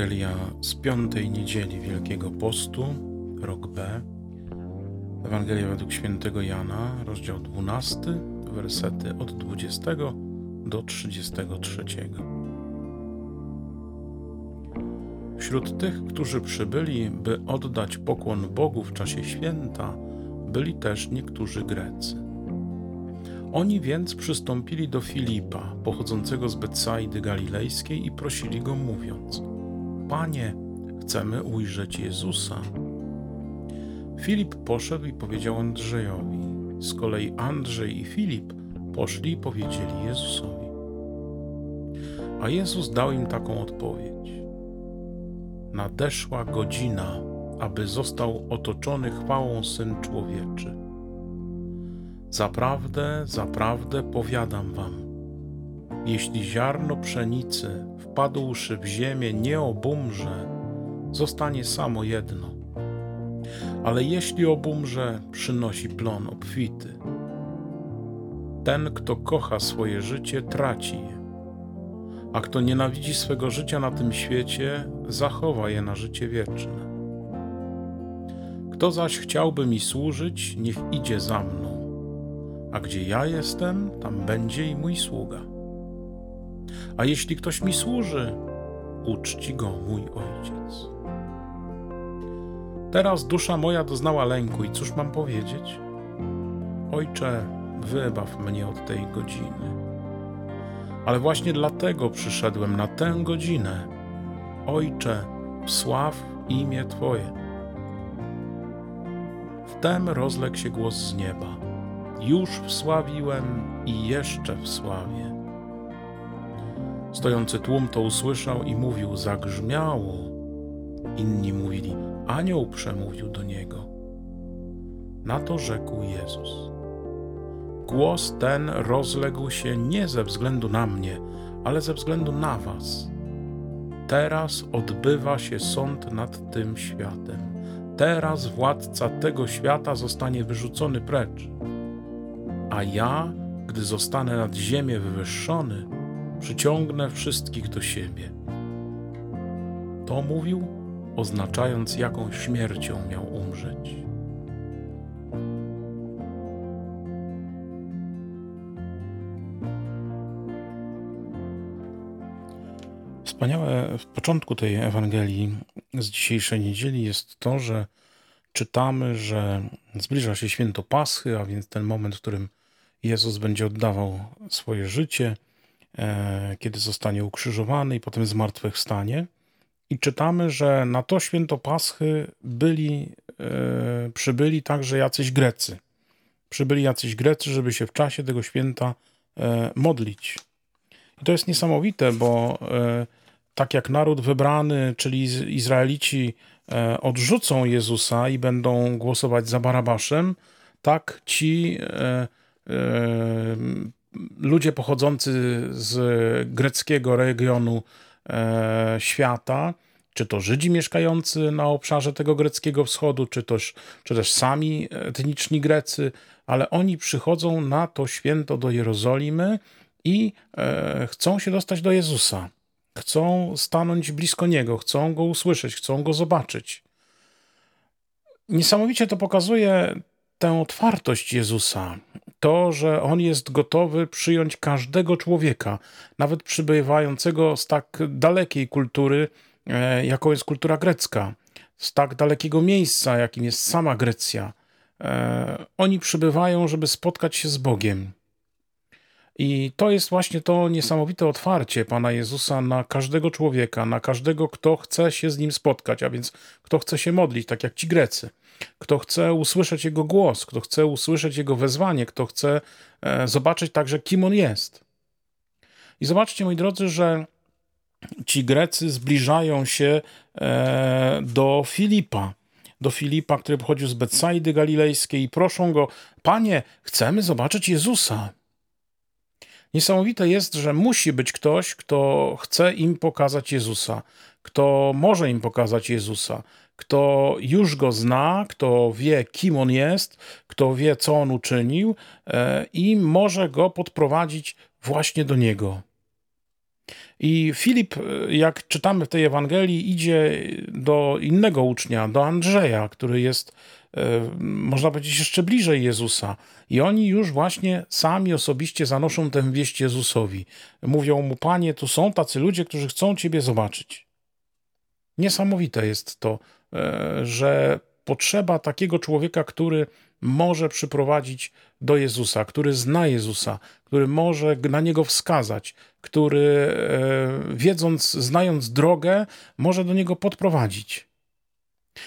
Ewangelia z piątej niedzieli Wielkiego Postu, rok B. Ewangelia według świętego Jana, rozdział 12, wersety od 20 do 33. Wśród tych, którzy przybyli, by oddać pokłon Bogu w czasie święta, byli też niektórzy Grecy. Oni więc przystąpili do Filipa, pochodzącego z Betsaidy Galilejskiej, i prosili go, mówiąc: Panie, chcemy ujrzeć Jezusa. Filip poszedł i powiedział Andrzejowi. Z kolei Andrzej i Filip poszli i powiedzieli Jezusowi. A Jezus dał im taką odpowiedź: Nadeszła godzina, aby został otoczony chwałą syn człowieczy. Zaprawdę, zaprawdę powiadam wam, jeśli ziarno pszenicy wpadłszy w ziemię nie obumrze, zostanie samo jedno. Ale jeśli obumrze, przynosi plon obfity. Ten, kto kocha swoje życie, traci je, a kto nienawidzi swego życia na tym świecie, zachowa je na życie wieczne. Kto zaś chciałby mi służyć, niech idzie za mną a gdzie ja jestem, tam będzie i mój sługa. A jeśli ktoś mi służy, uczci go mój ojciec. Teraz dusza moja doznała lęku i cóż mam powiedzieć? Ojcze, wybaw mnie od tej godziny. Ale właśnie dlatego przyszedłem na tę godzinę. Ojcze, wsław imię Twoje. Wtem rozległ się głos z nieba już wsławiłem i jeszcze wsławię. Stojący tłum to usłyszał i mówił: Zagrzmiało. Inni mówili: Anioł przemówił do niego. Na to rzekł Jezus: Głos ten rozległ się nie ze względu na mnie, ale ze względu na Was. Teraz odbywa się sąd nad tym światem. Teraz władca tego świata zostanie wyrzucony precz a ja, gdy zostanę nad ziemię wywyższony, przyciągnę wszystkich do siebie. To mówił, oznaczając, jaką śmiercią miał umrzeć. Wspaniałe w początku tej Ewangelii z dzisiejszej niedzieli jest to, że czytamy, że zbliża się święto Paschy, a więc ten moment, w którym Jezus będzie oddawał swoje życie, kiedy zostanie ukrzyżowany i potem zmartwychwstanie. I czytamy, że na to święto Paschy byli, e, przybyli także jacyś Grecy. Przybyli jacyś Grecy, żeby się w czasie tego święta e, modlić. I to jest niesamowite, bo tak jak naród wybrany, czyli Izraelici, odrzucą Jezusa i będą głosować za Barabaszem, tak ci ludzie pochodzący z greckiego regionu e, świata, czy to Żydzi mieszkający na obszarze tego greckiego wschodu, czy też, czy też sami etniczni Grecy, ale oni przychodzą na to święto do Jerozolimy i e, chcą się dostać do Jezusa. Chcą stanąć blisko Niego, chcą Go usłyszeć, chcą Go zobaczyć. Niesamowicie to pokazuje tę otwartość Jezusa, to, że On jest gotowy przyjąć każdego człowieka, nawet przybywającego z tak dalekiej kultury, e, jaką jest kultura grecka, z tak dalekiego miejsca, jakim jest sama Grecja. E, oni przybywają, żeby spotkać się z Bogiem. I to jest właśnie to niesamowite otwarcie Pana Jezusa na każdego człowieka, na każdego, kto chce się z Nim spotkać, a więc kto chce się modlić, tak jak ci Grecy kto chce usłyszeć Jego głos, kto chce usłyszeć Jego wezwanie, kto chce e, zobaczyć także, kim On jest. I zobaczcie, moi drodzy, że ci Grecy zbliżają się e, do Filipa, do Filipa, który pochodził z Betsaidy Galilejskiej i proszą go, Panie, chcemy zobaczyć Jezusa. Niesamowite jest, że musi być ktoś, kto chce im pokazać Jezusa, kto może im pokazać Jezusa, kto już go zna, kto wie, kim on jest, kto wie, co on uczynił e, i może go podprowadzić właśnie do niego. I Filip, jak czytamy w tej Ewangelii, idzie do innego ucznia, do Andrzeja, który jest, e, można powiedzieć, jeszcze bliżej Jezusa. I oni już właśnie sami osobiście zanoszą tę wieść Jezusowi. Mówią mu, panie, tu są tacy ludzie, którzy chcą Ciebie zobaczyć. Niesamowite jest to, e, że potrzeba takiego człowieka, który może przyprowadzić do Jezusa, który zna Jezusa, który może na niego wskazać, który e, wiedząc, znając drogę, może do niego podprowadzić.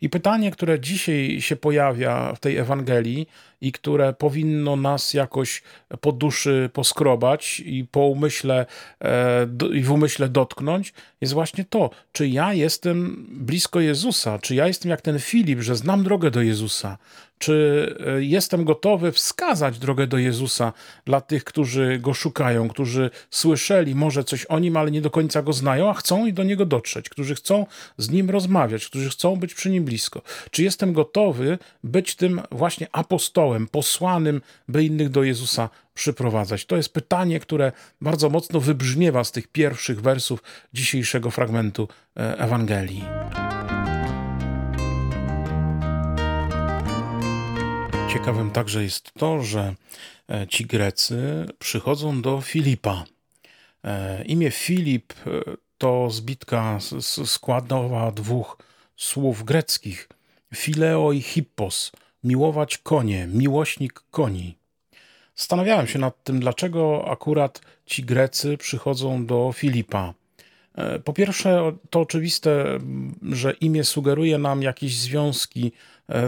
I pytanie, które dzisiaj się pojawia w tej Ewangelii i które powinno nas jakoś po duszy poskrobać i po umyśle e, i w umyśle dotknąć, jest właśnie to, czy ja jestem blisko Jezusa, czy ja jestem jak ten Filip, że znam drogę do Jezusa, czy e, jestem gotowy wskazać drogę do Jezusa dla tych, którzy go szukają, którzy słyszeli może coś o nim, ale nie do końca go znają, a chcą i do niego dotrzeć, którzy chcą z nim rozmawiać, którzy chcą być przy nim blisko? Czy jestem gotowy być tym właśnie apostołem, posłanym, by innych do Jezusa przyprowadzać? To jest pytanie, które bardzo mocno wybrzmiewa z tych pierwszych wersów dzisiejszego fragmentu e, Ewangelii. Ciekawym także jest to, że e, ci Grecy przychodzą do Filipa. E, imię Filip to zbitka składowa dwóch słów greckich: fileo i hippos, miłować konie, miłośnik koni. Zastanawiałem się nad tym, dlaczego akurat ci Grecy przychodzą do Filipa. Po pierwsze, to oczywiste, że imię sugeruje nam jakieś związki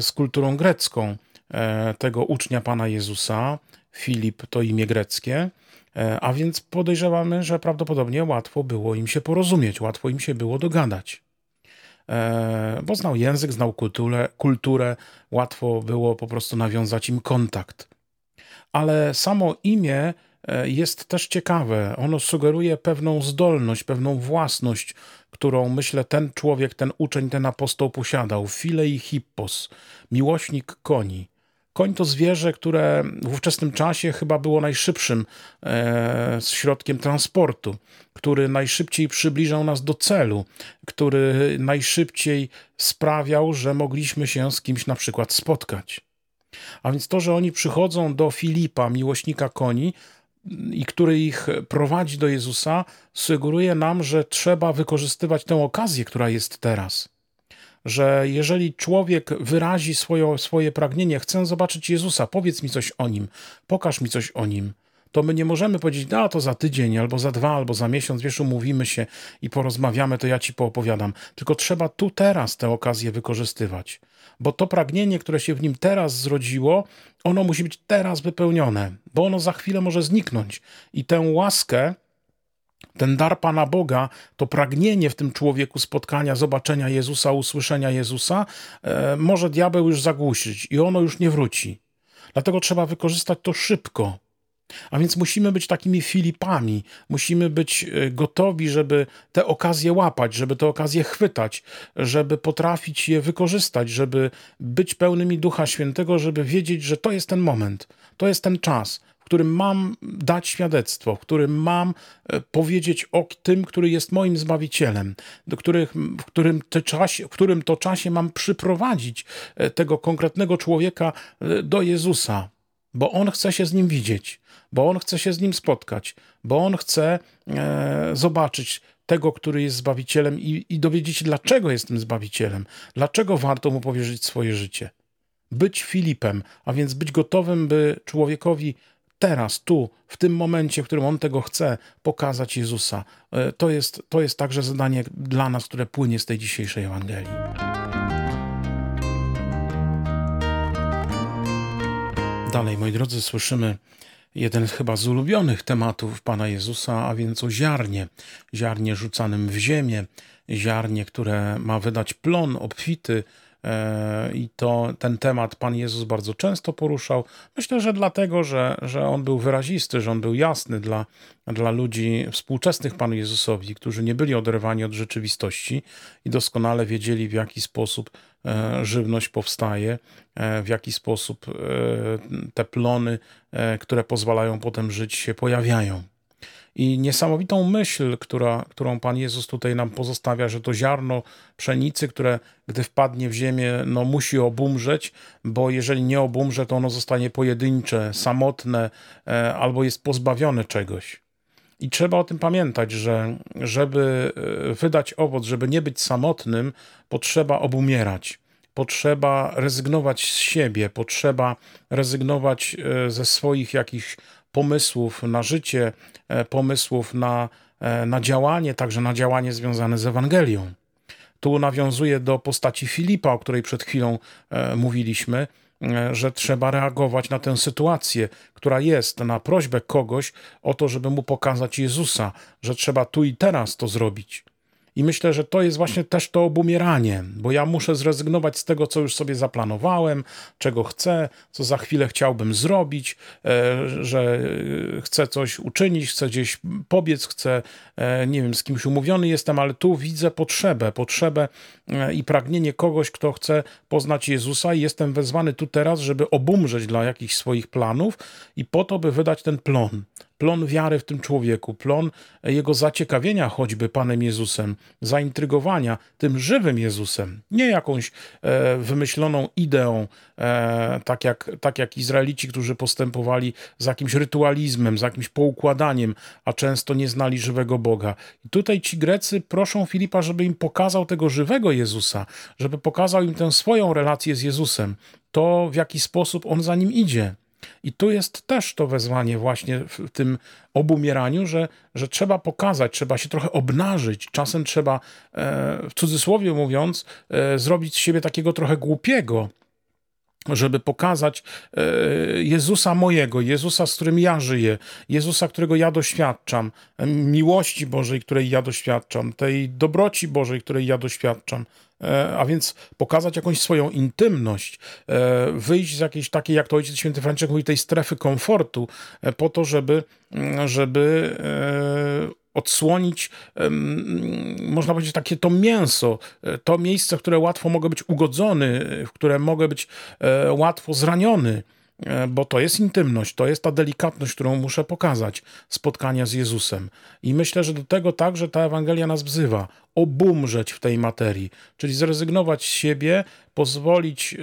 z kulturą grecką. E, tego ucznia Pana Jezusa. Filip to imię greckie, e, a więc podejrzewamy, że prawdopodobnie łatwo było im się porozumieć, łatwo im się było dogadać. E, bo znał język, znał kulturę, kulturę, łatwo było po prostu nawiązać im kontakt. Ale samo imię jest też ciekawe. Ono sugeruje pewną zdolność, pewną własność, którą myślę ten człowiek, ten uczeń, ten apostoł posiadał. Filei hippos, miłośnik koni. Koń to zwierzę, które w ówczesnym czasie chyba było najszybszym e, środkiem transportu, który najszybciej przybliżał nas do celu, który najszybciej sprawiał, że mogliśmy się z kimś na przykład spotkać. A więc to, że oni przychodzą do Filipa, miłośnika koni, i który ich prowadzi do Jezusa, sugeruje nam, że trzeba wykorzystywać tę okazję, która jest teraz że jeżeli człowiek wyrazi swoje, swoje pragnienie, chcę zobaczyć Jezusa, powiedz mi coś o nim, pokaż mi coś o nim, to my nie możemy powiedzieć, a to za tydzień, albo za dwa, albo za miesiąc, wiesz, umówimy się i porozmawiamy, to ja ci poopowiadam. Tylko trzeba tu teraz tę okazję wykorzystywać, bo to pragnienie, które się w nim teraz zrodziło, ono musi być teraz wypełnione, bo ono za chwilę może zniknąć. I tę łaskę, ten dar Pana Boga, to pragnienie w tym człowieku spotkania, zobaczenia Jezusa, usłyszenia Jezusa, e, może diabeł już zagłuszyć i ono już nie wróci. Dlatego trzeba wykorzystać to szybko. A więc musimy być takimi Filipami, musimy być e, gotowi, żeby te okazje łapać, żeby te okazje chwytać, żeby potrafić je wykorzystać, żeby być pełnymi Ducha Świętego, żeby wiedzieć, że to jest ten moment, to jest ten czas, którym mam dać świadectwo, w którym mam e, powiedzieć o tym, który jest moim Zbawicielem, do których, w, którym te czasie, w którym to czasie mam przyprowadzić e, tego konkretnego człowieka e, do Jezusa, bo On chce się z nim widzieć, bo On chce się z nim spotkać, bo On chce e, zobaczyć tego, który jest Zbawicielem i, i dowiedzieć się, dlaczego jest tym Zbawicielem, dlaczego warto mu powierzyć swoje życie. Być Filipem, a więc być gotowym, by człowiekowi teraz, tu, w tym momencie, w którym On tego chce, pokazać Jezusa. E, to jest, to jest także zadanie dla nas, które płynie z tej dzisiejszej Ewangelii. Dalej, moi drodzy, słyszymy jeden chyba z ulubionych tematów Pana Jezusa, a więc o ziarnie. Ziarnie rzucanym w ziemię, ziarnie, które ma wydać plon obfity, I to ten temat Pan Jezus bardzo często poruszał. Myślę, że dlatego, że, że on był wyrazisty, że on był jasny dla, dla ludzi współczesnych Panu Jezusowi, którzy nie byli oderwani od rzeczywistości i doskonale wiedzieli, w jaki sposób e, żywność powstaje, e, w jaki sposób te plony, które pozwalają potem żyć, się pojawiają. I niesamowitą myśl, która, którą Pan Jezus tutaj nam pozostawia, że to ziarno pszenicy, które gdy wpadnie w ziemię, no musi obumrzeć, bo jeżeli nie obumrze, to ono zostanie pojedyncze, samotne e, albo jest pozbawione czegoś. I trzeba o tym pamiętać, że żeby e, wydać owoc, żeby nie być samotnym, potrzeba obumierać. Potrzeba rezygnować z siebie, potrzeba rezygnować e, ze swoich jakichś pomysłów na życie, e, pomysłów na, na działanie, także na działanie związane z Ewangelią. Tu nawiązuje do postaci Filipa, o której przed chwilą mówiliśmy E, że trzeba reagować na tę sytuację, która jest, na prośbę kogoś o to, żeby mu pokazać Jezusa, że trzeba tu i teraz to zrobić. I myślę, że to jest właśnie też to obumieranie, bo ja muszę zrezygnować z tego, co już sobie zaplanowałem, czego chcę, co za chwilę chciałbym zrobić, e, że chcę coś uczynić, chcę gdzieś pobiec, chcę, e, nie wiem, z kimś umówiony jestem, ale tu widzę potrzebę, potrzebę e, i pragnienie kogoś, kto chce poznać Jezusa i jestem wezwany tu teraz, żeby obumrzeć dla jakichś swoich planów i po to, by wydać ten plon plon wiary w tym człowieku, plon jego zaciekawienia choćby Panem Jezusem, zaintrygowania tym żywym Jezusem, nie jakąś e, wymyśloną ideą, e, tak, jak, tak jak Izraelici, którzy postępowali z jakimś rytualizmem, z jakimś poukładaniem, a często nie znali żywego Boga. I tutaj ci Grecy proszą Filipa, żeby im pokazał tego żywego Jezusa, żeby pokazał im tę swoją relację z Jezusem, to w jaki sposób on za nim idzie. I tu jest też to wezwanie właśnie w tym obumieraniu, że, że trzeba pokazać, trzeba się trochę obnażyć. Czasem trzeba, e, w cudzysłowie mówiąc, e, zrobić z siebie takiego trochę głupiego, żeby pokazać e, Jezusa mojego, Jezusa, z którym ja żyję, Jezusa, którego ja doświadczam, miłości Bożej, której ja doświadczam, tej dobroci Bożej, której ja doświadczam. E, a więc pokazać jakąś swoją intymność, e, wyjść z jakiejś takiej, jak to Ojciec Święty Franciszek mówi, tej strefy komfortu, po to, żeby, mm, żeby odsłonić, można powiedzieć, takie to mięso, e, to miejsce, w które łatwo mogę być ugodzony, w które mogę być e, łatwo zraniony. E, bo to jest intymność, to jest ta delikatność, którą muszę pokazać, spotkania z Jezusem. I myślę, że do tego także ta Ewangelia nas wzywa, obumrzeć w tej materii, czyli zrezygnować z siebie, pozwolić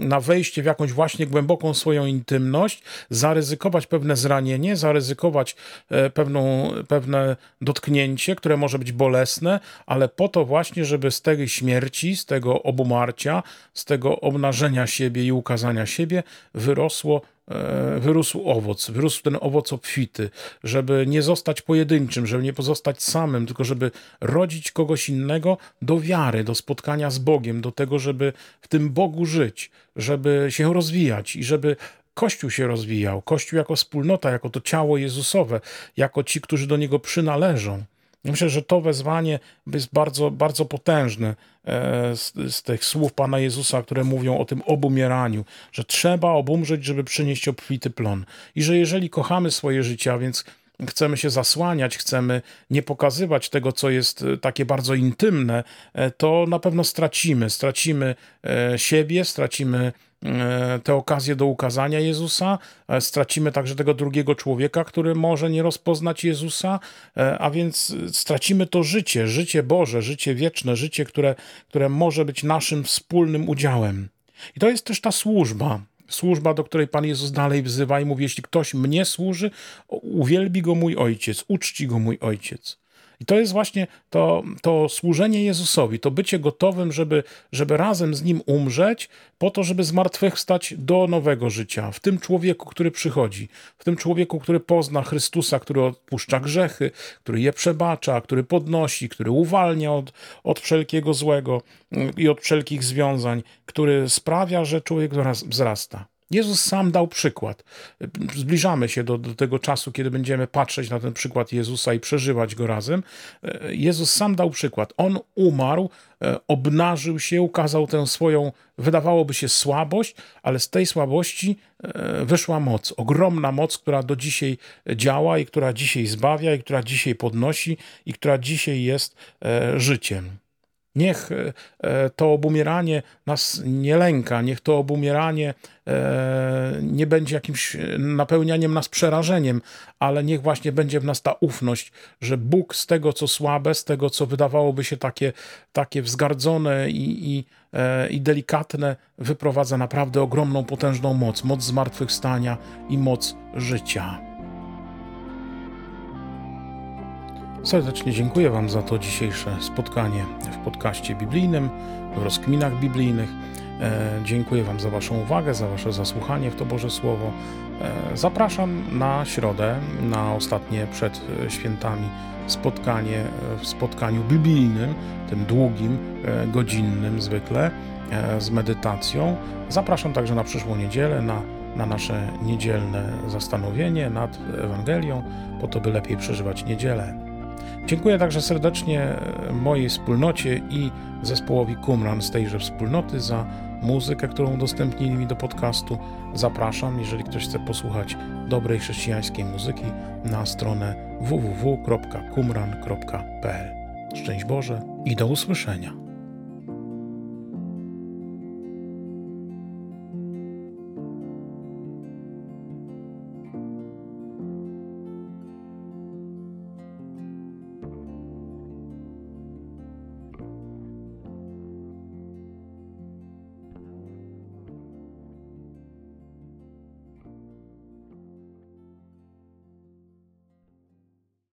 na wejście w jakąś właśnie głęboką swoją intymność, zaryzykować pewne zranienie, zaryzykować e, pewną, pewne dotknięcie, które może być bolesne, ale po to właśnie, żeby z tej śmierci, z tego obumarcia, z tego obnażenia siebie i ukazania siebie wyrosło wyrósł owoc, wyrósł ten owoc obfity, żeby nie zostać pojedynczym, żeby nie pozostać samym, tylko żeby rodzić kogoś innego do wiary, do spotkania z Bogiem, do tego, żeby w tym Bogu żyć, żeby się rozwijać i żeby Kościół się rozwijał, Kościół jako wspólnota, jako to ciało Jezusowe, jako ci, którzy do niego przynależą. Myślę, że to wezwanie jest bardzo, bardzo potężne e, z, z, tych słów Pana Jezusa, które mówią o tym obumieraniu, że trzeba obumrzeć, żeby przynieść obfity plon. I że jeżeli kochamy swoje życie, a więc chcemy się zasłaniać, chcemy nie pokazywać tego, co jest e, takie bardzo intymne, e, to na pewno stracimy. Stracimy siebie, stracimy tę okazję do ukazania Jezusa, e, stracimy także tego drugiego człowieka, który może nie rozpoznać Jezusa, e, a więc stracimy to życie, życie Boże, życie wieczne, życie, które, które może być naszym wspólnym udziałem. I to jest też ta służba, służba, do której Pan Jezus dalej wzywa i mówi: Jeśli ktoś mnie służy, uwielbi go mój ojciec, uczci go mój ojciec. I to jest właśnie to, to służenie Jezusowi, to bycie gotowym, żeby, żeby razem z Nim umrzeć, po to, żeby zmartwychwstać do nowego życia. W tym człowieku, który przychodzi, w tym człowieku, który pozna Chrystusa, który odpuszcza grzechy, który je przebacza, który podnosi, który uwalnia od, od wszelkiego złego i od wszelkich związań, który sprawia, że człowiek wzrasta. Jezus sam dał przykład. Zbliżamy się do, do, tego czasu, kiedy będziemy patrzeć na ten przykład Jezusa i przeżywać go razem. Jezus sam dał przykład. On umarł, e, obnażył się, ukazał tę swoją, wydawałoby się, słabość, ale z tej słabości e, wyszła moc. Ogromna moc, która do dzisiaj działa i która dzisiaj zbawia, i która dzisiaj podnosi, i która dzisiaj jest e, życiem. Niech e, to obumieranie nas nie lęka, niech to obumieranie e, nie będzie jakimś napełnianiem nas przerażeniem, ale niech właśnie będzie w nas ta ufność, że Bóg z tego, co słabe, z tego, co wydawałoby się takie, takie wzgardzone i, i, e, i delikatne, wyprowadza naprawdę ogromną, potężną moc, moc zmartwychwstania i moc życia. Serdecznie dziękuję Wam za to dzisiejsze spotkanie w podcaście biblijnym, w rozkminach biblijnych. E, dziękuję Wam za Waszą uwagę, za Wasze zasłuchanie w to Boże Słowo. E, zapraszam na środę, na ostatnie przed świętami spotkanie w spotkaniu biblijnym, tym długim, e, godzinnym zwykle, z medytacją. Zapraszam także na przyszłą niedzielę, na, na nasze niedzielne zastanowienie nad Ewangelią, po to, by lepiej przeżywać niedzielę. Dziękuję także serdecznie mojej wspólnocie i zespołowi Kumran z tejże wspólnoty za muzykę, którą udostępnili mi do podcastu. Zapraszam, jeżeli ktoś chce posłuchać dobrej chrześcijańskiej muzyki, na stronę www.kumran.pl. Szczęść Boże i do usłyszenia.